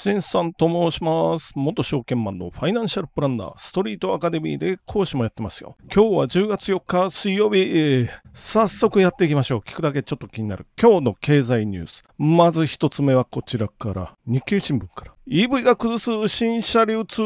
しんさんと申します。元証券マンのファイナンシャルプランナー、ストリートアカデミーで講師もやってますよ。今日は10月4日水曜日、えー早速やっていきましょう。聞くだけちょっと気になる今日の経済ニュース。まず一つ目はこちらから、日経新聞から。EV が崩す新車流通、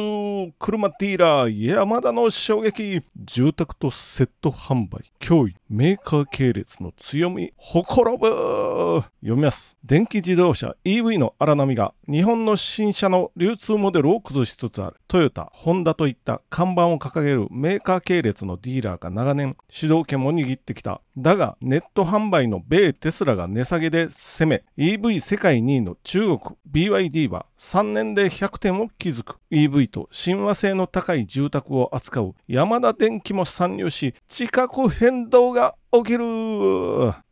車ディーラー、山田の衝撃、住宅とセット販売、脅威、メーカー系列の強み、ほころぶ読みます。電気自動車 EV の荒波が日本の新車の流通モデルを崩しつつある。トヨタ、ホンダといった看板を掲げるメーカー系列のディーラーが長年主導権を握ってきた。だが、ネット販売の米テスラが値下げで攻め、EV 世界2位の中国 BYD は3年年で100点を築く。EV と親和性の高い住宅を扱う山田電機も参入し、地殻変動が起きる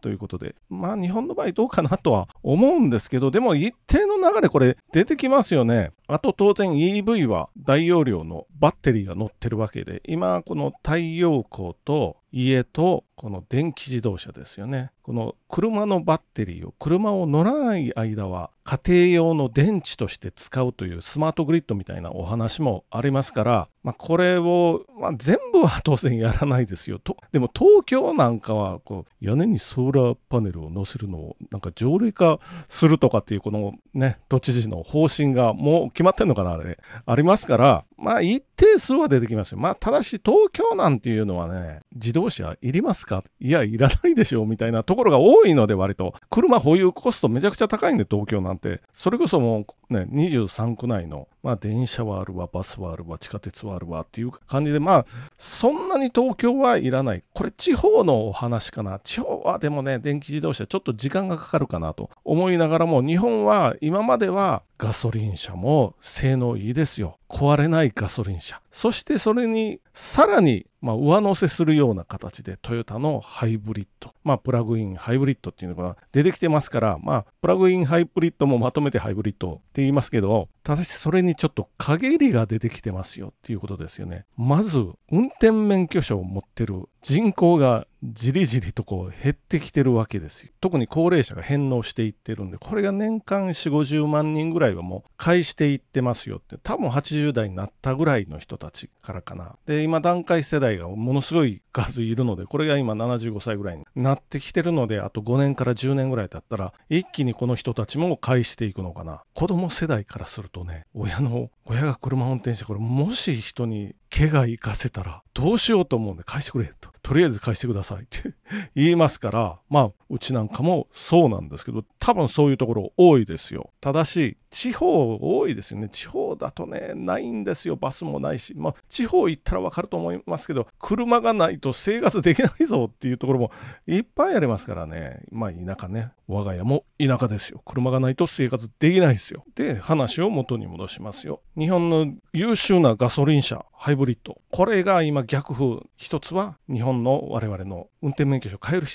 ということで、まあ日本の場合どうかなとは思うんですけど、でも一定の流れこれ出てきますよね。あと当然 EV は大容量のバッテリーが乗ってるわけで、今この太陽光と家とこの電気自動車ですよね。この車のバッテリーを車を乗らない間は家庭用の電池として使うというスマートグリッドみたいなお話もありますから、まあ、これを、まあ、全部は当然やらないですよ。とでも東京なんかはこう屋根にソーラーパネルを載せるのをなんか条例化するとかっていうこのね都知事の方針がもう決まってんのかなあれありますからまあ一定数は出てきますよ。まあただし東京なんていうのはね自動車いりますか？いやいらないでしょうみたいなところが多いので割と。車保有コストめちゃくちゃ高いんで東京なんて。それこそもうね23区内のまあ電車はあるわバスはあるわ地下鉄はあるわっていう感じでまあそんなに東京はいらない。これ地方のお話かな。地方はでもね電気自動車ちょっと時間がかかるかなと思いながらも日本は今まではガソリン車も性能いいですよ。壊れないガソリン車。そしてそれにさらにまあ、上乗せするような形でトヨタのハイブリッド、まあ、プラグインハイブリッドっていうのが出てきてますから、まあ、プラグインハイブリッドもまとめてハイブリッドって言いますけど、ただしそれにちょっと陰りが出てきてますよっていうことですよね。まず、運転免許証を持ってる人口がじりじりとこう減ってきてるわけですよ。特に高齢者が返納していってるんで、これが年間4、50万人ぐらいはもう返していってますよって、多分80代になったぐらいの人たちからかな。で、今段階世代がものすごい数いるので、これが今75歳ぐらいになってきてるので、あと5年から10年ぐらい経ったら、一気にこの人たちも返していくのかな。子供世代からするとね、親の、親が車運転して、これもし人に怪我行かせたらどうしようと思うんで返してくれと。とりあえず返してくださいって 言いますから、まあ、うちなんかもそうなんですけど、多分そういうところ多いですよ。ただし、地方多いですよね。地方だとね、ないんですよ。バスもないし。まあ、地方行ったらわかると思いますけど、車がないと生活できないぞっていうところもいっぱいありますからね。まあ、田舎ね。我が家も田舎ですよ。車がないと生活できないですよ。で、話を元に戻しますよ。日本の優秀なガソリン車、ハイブリッド。これが今逆風。一つは日本の我々の運転免許証を変える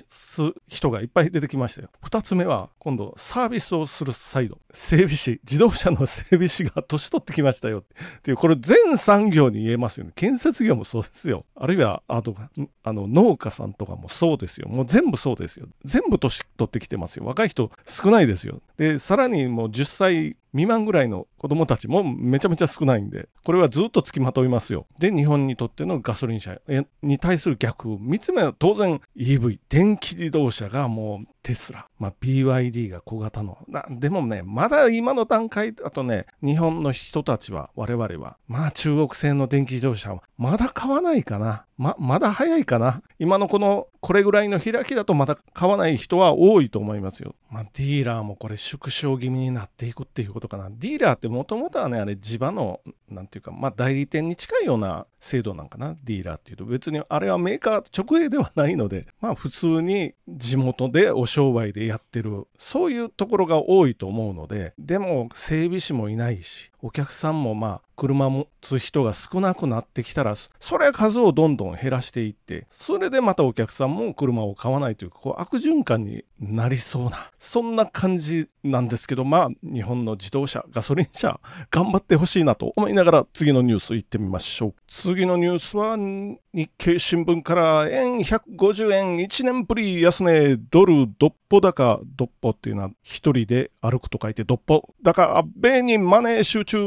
人がいっぱい出てきましたよ。二つ目は今度サービスをするサイド。整備士、自動車の整備士が年取ってきましたよっていう、これ全産業に言えますよね。建設業もそうですよ。あるいは、あと、あの、農家さんとかもそうですよ。もう全部そうですよ。全部年取ってきてますよ。若い人少ないですよ。で、さらにもう10歳未満ぐらいの子供たちもめちゃめちゃ少ないんで、これはずっとつきまといますよ。で、日本にとってのガソリン車に対する逆、3つ目は当然 EV、電気自動車がもうテスラ、まあ、BYD が小型のな。でもね、まだ今の段階だとね、日本の人たちは、我々は、まあ中国製の電気自動車はまだ買わないかな。ま、まだ早いかな。今のこの、これぐらいの開きだとまだ買わない人は多いと思いますよ。まあ、ディーラーもこれ縮小気味になっていくっていうことかな。ディーラーってもともとはね、あれ地場の、なんていうか、まあ代理店に近いような制度なんかな。ディーラーっていうと。別にあれはメーカー直営ではないので、まあ普通に地元でお商売でやってる、そういうところが多いと思うので、でも整備士もいないし、お客さんもまあ車持つ人が少なくなってきたらそれは数をどんどん減らしていってそれでまたお客さんも車を買わないというこう悪循環になりそうなそんな感じなんですけどまあ日本の自動車ガソリン車頑張ってほしいなと思いながら次のニュース行ってみましょう。次のニュースは日経新聞から円150円1年ぶり安値ドルどっぽ高どっぽっていうのは一人で歩くと書いてどっぽ高。米にマネー集中。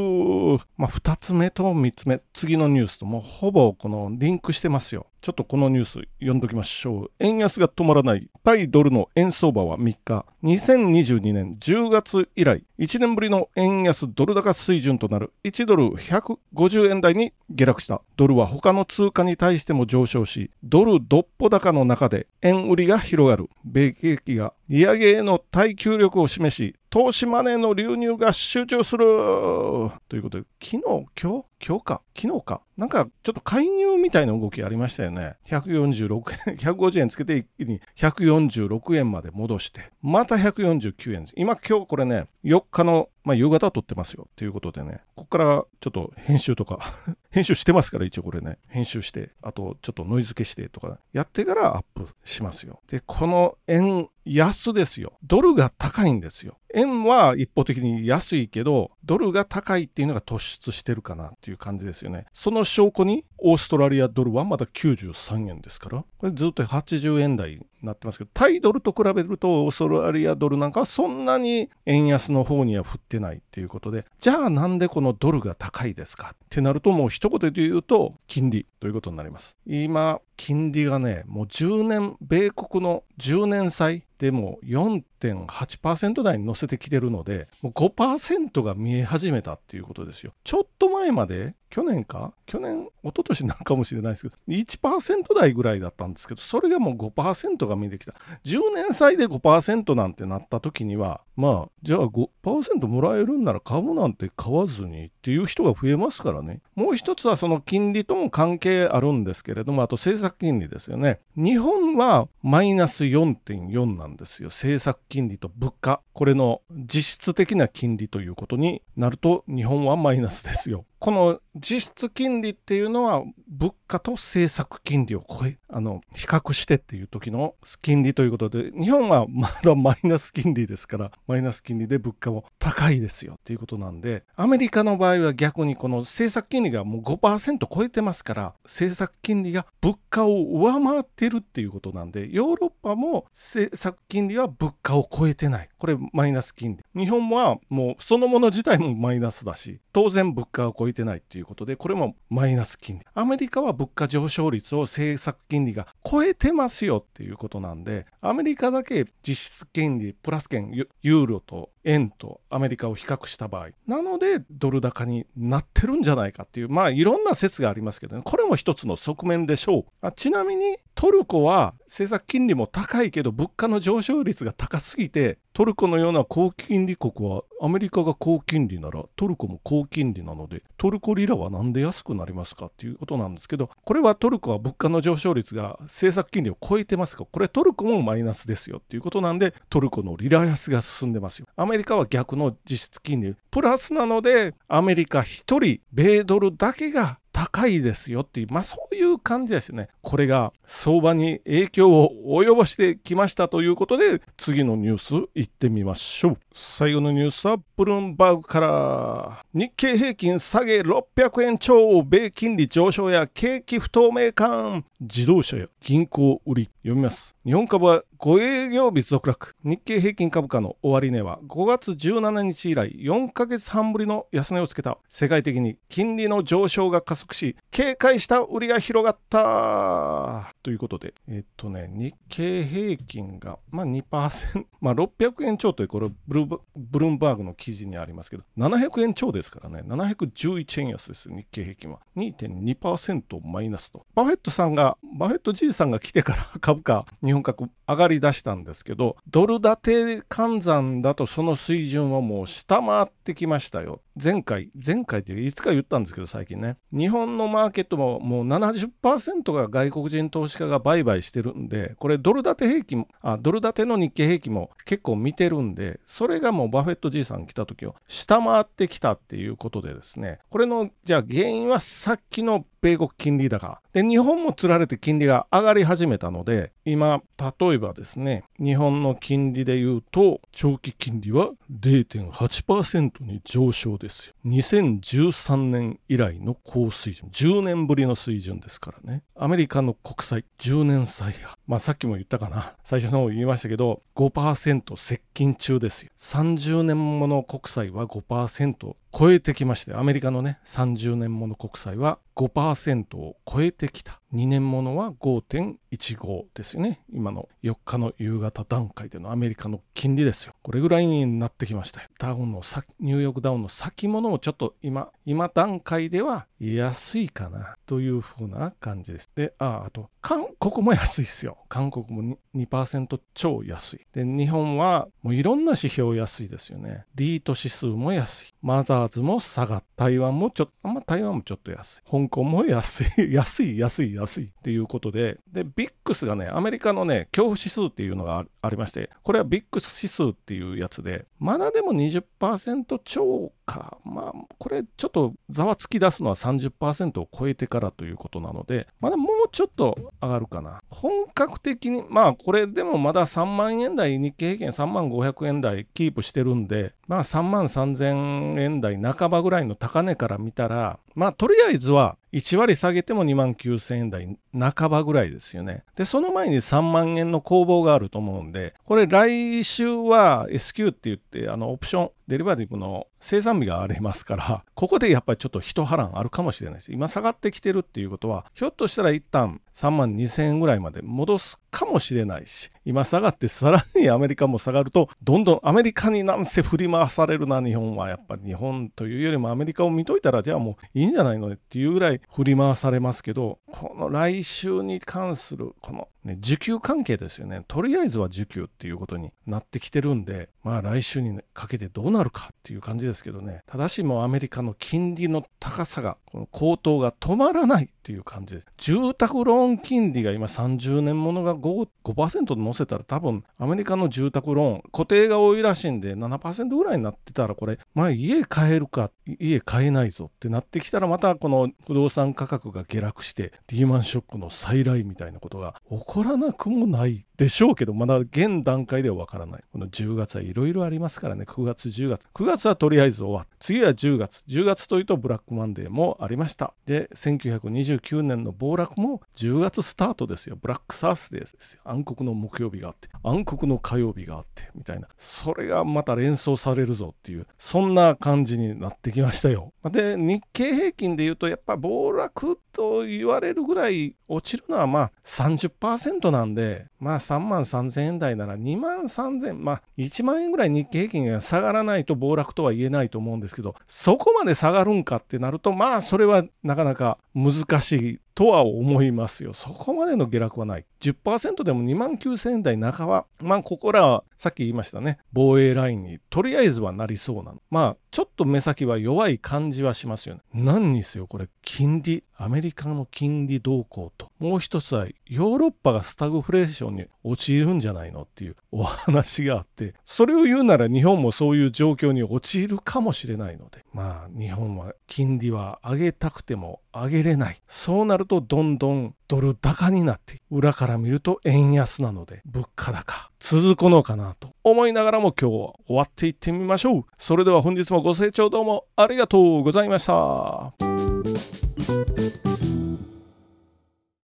まあ2つ目と3つ目次のニュースともほぼこのリンクしてますよちょっとこのニュース読んどきましょう。円安が止まらない対ドルの円相場は3日、2022年10月以来、1年ぶりの円安ドル高水準となる1ドル150円台に下落した。ドルは他の通貨に対しても上昇し、ドルどっぽ高の中で円売りが広がる。米景気が利上げへの耐久力を示し、投資マネーの流入が集中する。ということで、昨日、今日、今日か、昨日か、なんかちょっと介入みたいな動きありましたよね。146円、150円つけて一気に146円まで戻して、また149円です。今、今日これね、4日のまあ、夕方撮ってますよっていうことでね、ここからちょっと編集とか 編集してますから一応これね、編集して、あとちょっとノイズ消してとかやってからアップしますよ。で、この円安ですよ。ドルが高いんですよ。円は一方的に安いけど、ドルが高いっていうのが突出してるかなっていういう感じですよね。その証拠に、オーストラリアドルはまだ93円ですから、これずっと80円台になってますけど、タイドルと比べると、オーストラリアドルなんかはそんなに円安の方には振ってないっていうことで、じゃあなんでこのドルが高いですか？ってなると、もう一言で言うと、金利ということになります。今、金利がね、もう10年、米国の10年債でも4.8%台に乗せてきてるので、もう5%が見え始めたっていうことですよ。ちょっと前まで、去年か？去年、一昨年なんかもしれないですけど、1%台ぐらいだったんですけど、それがもう5%が見えてきた。10年債で5%なんてなった時には、まあ、じゃあ5%もらえるんなら株なんて買わずにっていう人が増えますからね。もう一つはその金利とも関係あるんですけれども、あと政策金利ですよね。日本はマイナス4.4なんですよ。政策金利と物価。これの実質的な金利ということになると、日本はマイナスですよ。この実質金利っていうのは物価と政策金利を超えあの比較してっていう時の金利ということで日本はまだマイナス金利ですから マイナス金利で物価も高いですよっていうことなんでアメリカの場合は逆にこの政策金利がもう5%超えてますから政策金利が物価を上回ってるっていうことなんでヨーロッパも政策金利は物価を超えてないこれマイナス金利日本はもうそのもの自体もマイナスだし当然物価を超えてないっていうことで、これもマイナス金利。アメリカは物価上昇率を政策金利が超えてますよっていうことなんで、アメリカだけ実質金利プラス券ユーロと円とアメリカを比較した場合。なのでドル高になってるんじゃないかっていうまあいろんな説がありますけどね。これも一つの側面でしょう。あちなみにトルコは政策金利も高いけど物価の上昇率が高すぎてトルコのような高金利国はアメリカが高金利ならトルコも高金利なのでトルコリラはなんで安くなりますかっていうことなんですけどこれはトルコは物価の上昇率が政策金利を超えてますか？これトルコもマイナスですよっていうことなんでトルコのリラ安が進んでますよ。アメリカは逆の実質金利プラスなのでアメリカ1人米ドルだけが高いですよっていう、まあそういう感じですね。これが相場に影響を及ぼしてきましたということで、次のニュースいってみましょう。最後のニュースはブルームバーグから日経平均下げ600円超米金利上昇や景気不透明感自動車や銀行売り読みます日本株は5営業日続落。日経平均株価の終値は5月17日以来4ヶ月半ぶりの安値をつけた。世界的に金利の上昇が加速し警戒した売りが広がった。ということでえっとね日経平均がまあ2% まあ600円超というこれブルーブルームバーグの記事にありますけど700円超ですからね。711円安です日経平均は。2.2%マイナスと。バフェットさんがバフェットじいさんが来てから株価日本株上がり出したんですけどドル建て換算だとその水準はもう下回ってきましたよ。前回、前回っていつか言ったんですけど、最近ね、日本のマーケットももう70%が外国人投資家が売買してるんで、これドル建て平均、あ、ドル建ての日経平均も結構見てるんで、それがもうバフェットじいさん来た時を下回ってきたっていうことでですね、これの、じゃあ原因はさっきの米国金利高。で、日本もつられて金利が上がり始めたので、今、例えばですね、日本の金利で言うと、長期金利は0.8%に上昇です。ですよ。2013年以来の高水準。10年ぶりの水準ですからね。アメリカの国債、10年債が、まあさっきも言ったかな。最初の方言いましたけど、5%接近中ですよ。30年もの国債は5%超えてきまして、アメリカのね、30年もの国債は5%を超えてきた。2年ものは5.15ですよね。今の4日の夕方段階でのアメリカの金利ですよ。これぐらいになってきましたよ。ダウンの先ニューヨークダウンの先物をちょっと今、今段階では安いかなというふうな感じです。で、あ、あと、韓国も安いですよ。韓国も 2%, 超安い。で、日本はもういろんな指標安いですよね。リート指数も安い。マザーズも下がった。台湾もちょっと、あ台湾もちょっと安い。香港も安い。安い、安い、安いっていうことで、で、ビックスがね、アメリカのね、恐怖指数っていうのがありまして、これはビックス指数っていうやつで、まだでも20%超か。まあ、これちょっとざわつき出すのは30%を超えてからということなので、まだもうちょっと上がるかな。本格的に、まあこれでもまだ3万円台、日経平均3万500円台キープしてるんで、まあ3万3000円台半ばぐらいの高値から見たら、まあとりあえずは1割下げても2万9000円台半ばぐらいですよね。で、その前に3万円の攻防があると思うんで、これ来週は S q って言って、あのオプション、デリバティブの生産日がありますから、ここでやっぱりちょっと一波乱あるかもしれないです。今下がってきてるっていうことは、ひょっとしたら一旦3万2000円ぐらいまで戻すかもしれないし、今下がってさらにアメリカも下がると、どんどんアメリカになんせ振り回されるな、日本は。やっぱり日本というよりもアメリカを見といたら、じゃあもういいんじゃないのねっていうぐらい振り回されますけど、この来週に関するこのね、需給関係ですよね。とりあえずは受給っていうことになってきてるんで、まあ来週にかけてどうなるかっていう感じですけどね。ただしもうアメリカの金利の高さが、この高騰が止まらないっていう感じです。住宅ローン金利が今30年ものが 5%, 5乗せたら多分アメリカの住宅ローン、固定が多いらしいんで7%ぐらいになってたらこれ、まあ家買えるか、家買えないぞってなってきたらまたこの不動産価格が下落してリーマンショックの再来みたいなことが起こらなくもないでしょうけど、まだ現段階ではわからない。この10月はいろいろありますからね、9月、10月。9月はとりあえず終わる。次は10月。10月というとブラックマンデーもありました。で、1929年の暴落も10月スタートですよ。ブラックサースデーですよ。暗黒の木曜日があって、暗黒の火曜日があって、みたいな。それがまた連想されるぞっていう、そんな感じになってきましたよ。で、日経平均で言うと、やっぱ暴落と言われるぐらい落ちるのはまあ30%なんで、まあ3万3000円台なら2万3000、まあ1万円ぐらい日経平均が下がらないと暴落とは言えないと思うんですけど、そこまで下がるんかってなると、まあそれはなかなか難しいとは思いますよ。そこまでの下落はない。10%でも2万9000円台半ば。まあ、ここらはさっき言いましたね。防衛ラインにとりあえずはなりそうなの。まあ、ちょっと目先は弱い感じはしますよね。何にせよ、これ、金利、アメリカの金利動向と、もう一つはヨーロッパがスタグフレーションに陥るんじゃないのっていうお話があって、それを言うなら日本もそういう状況に陥るかもしれないので、まあ、日本は金利は上げたくても上げれない。そうなるるとどんどんドル高になって裏から見ると円安なので物価高続くのかなと思いながらも今日は終わっていってみましょう。それでは本日もご清聴どうもありがとうございました。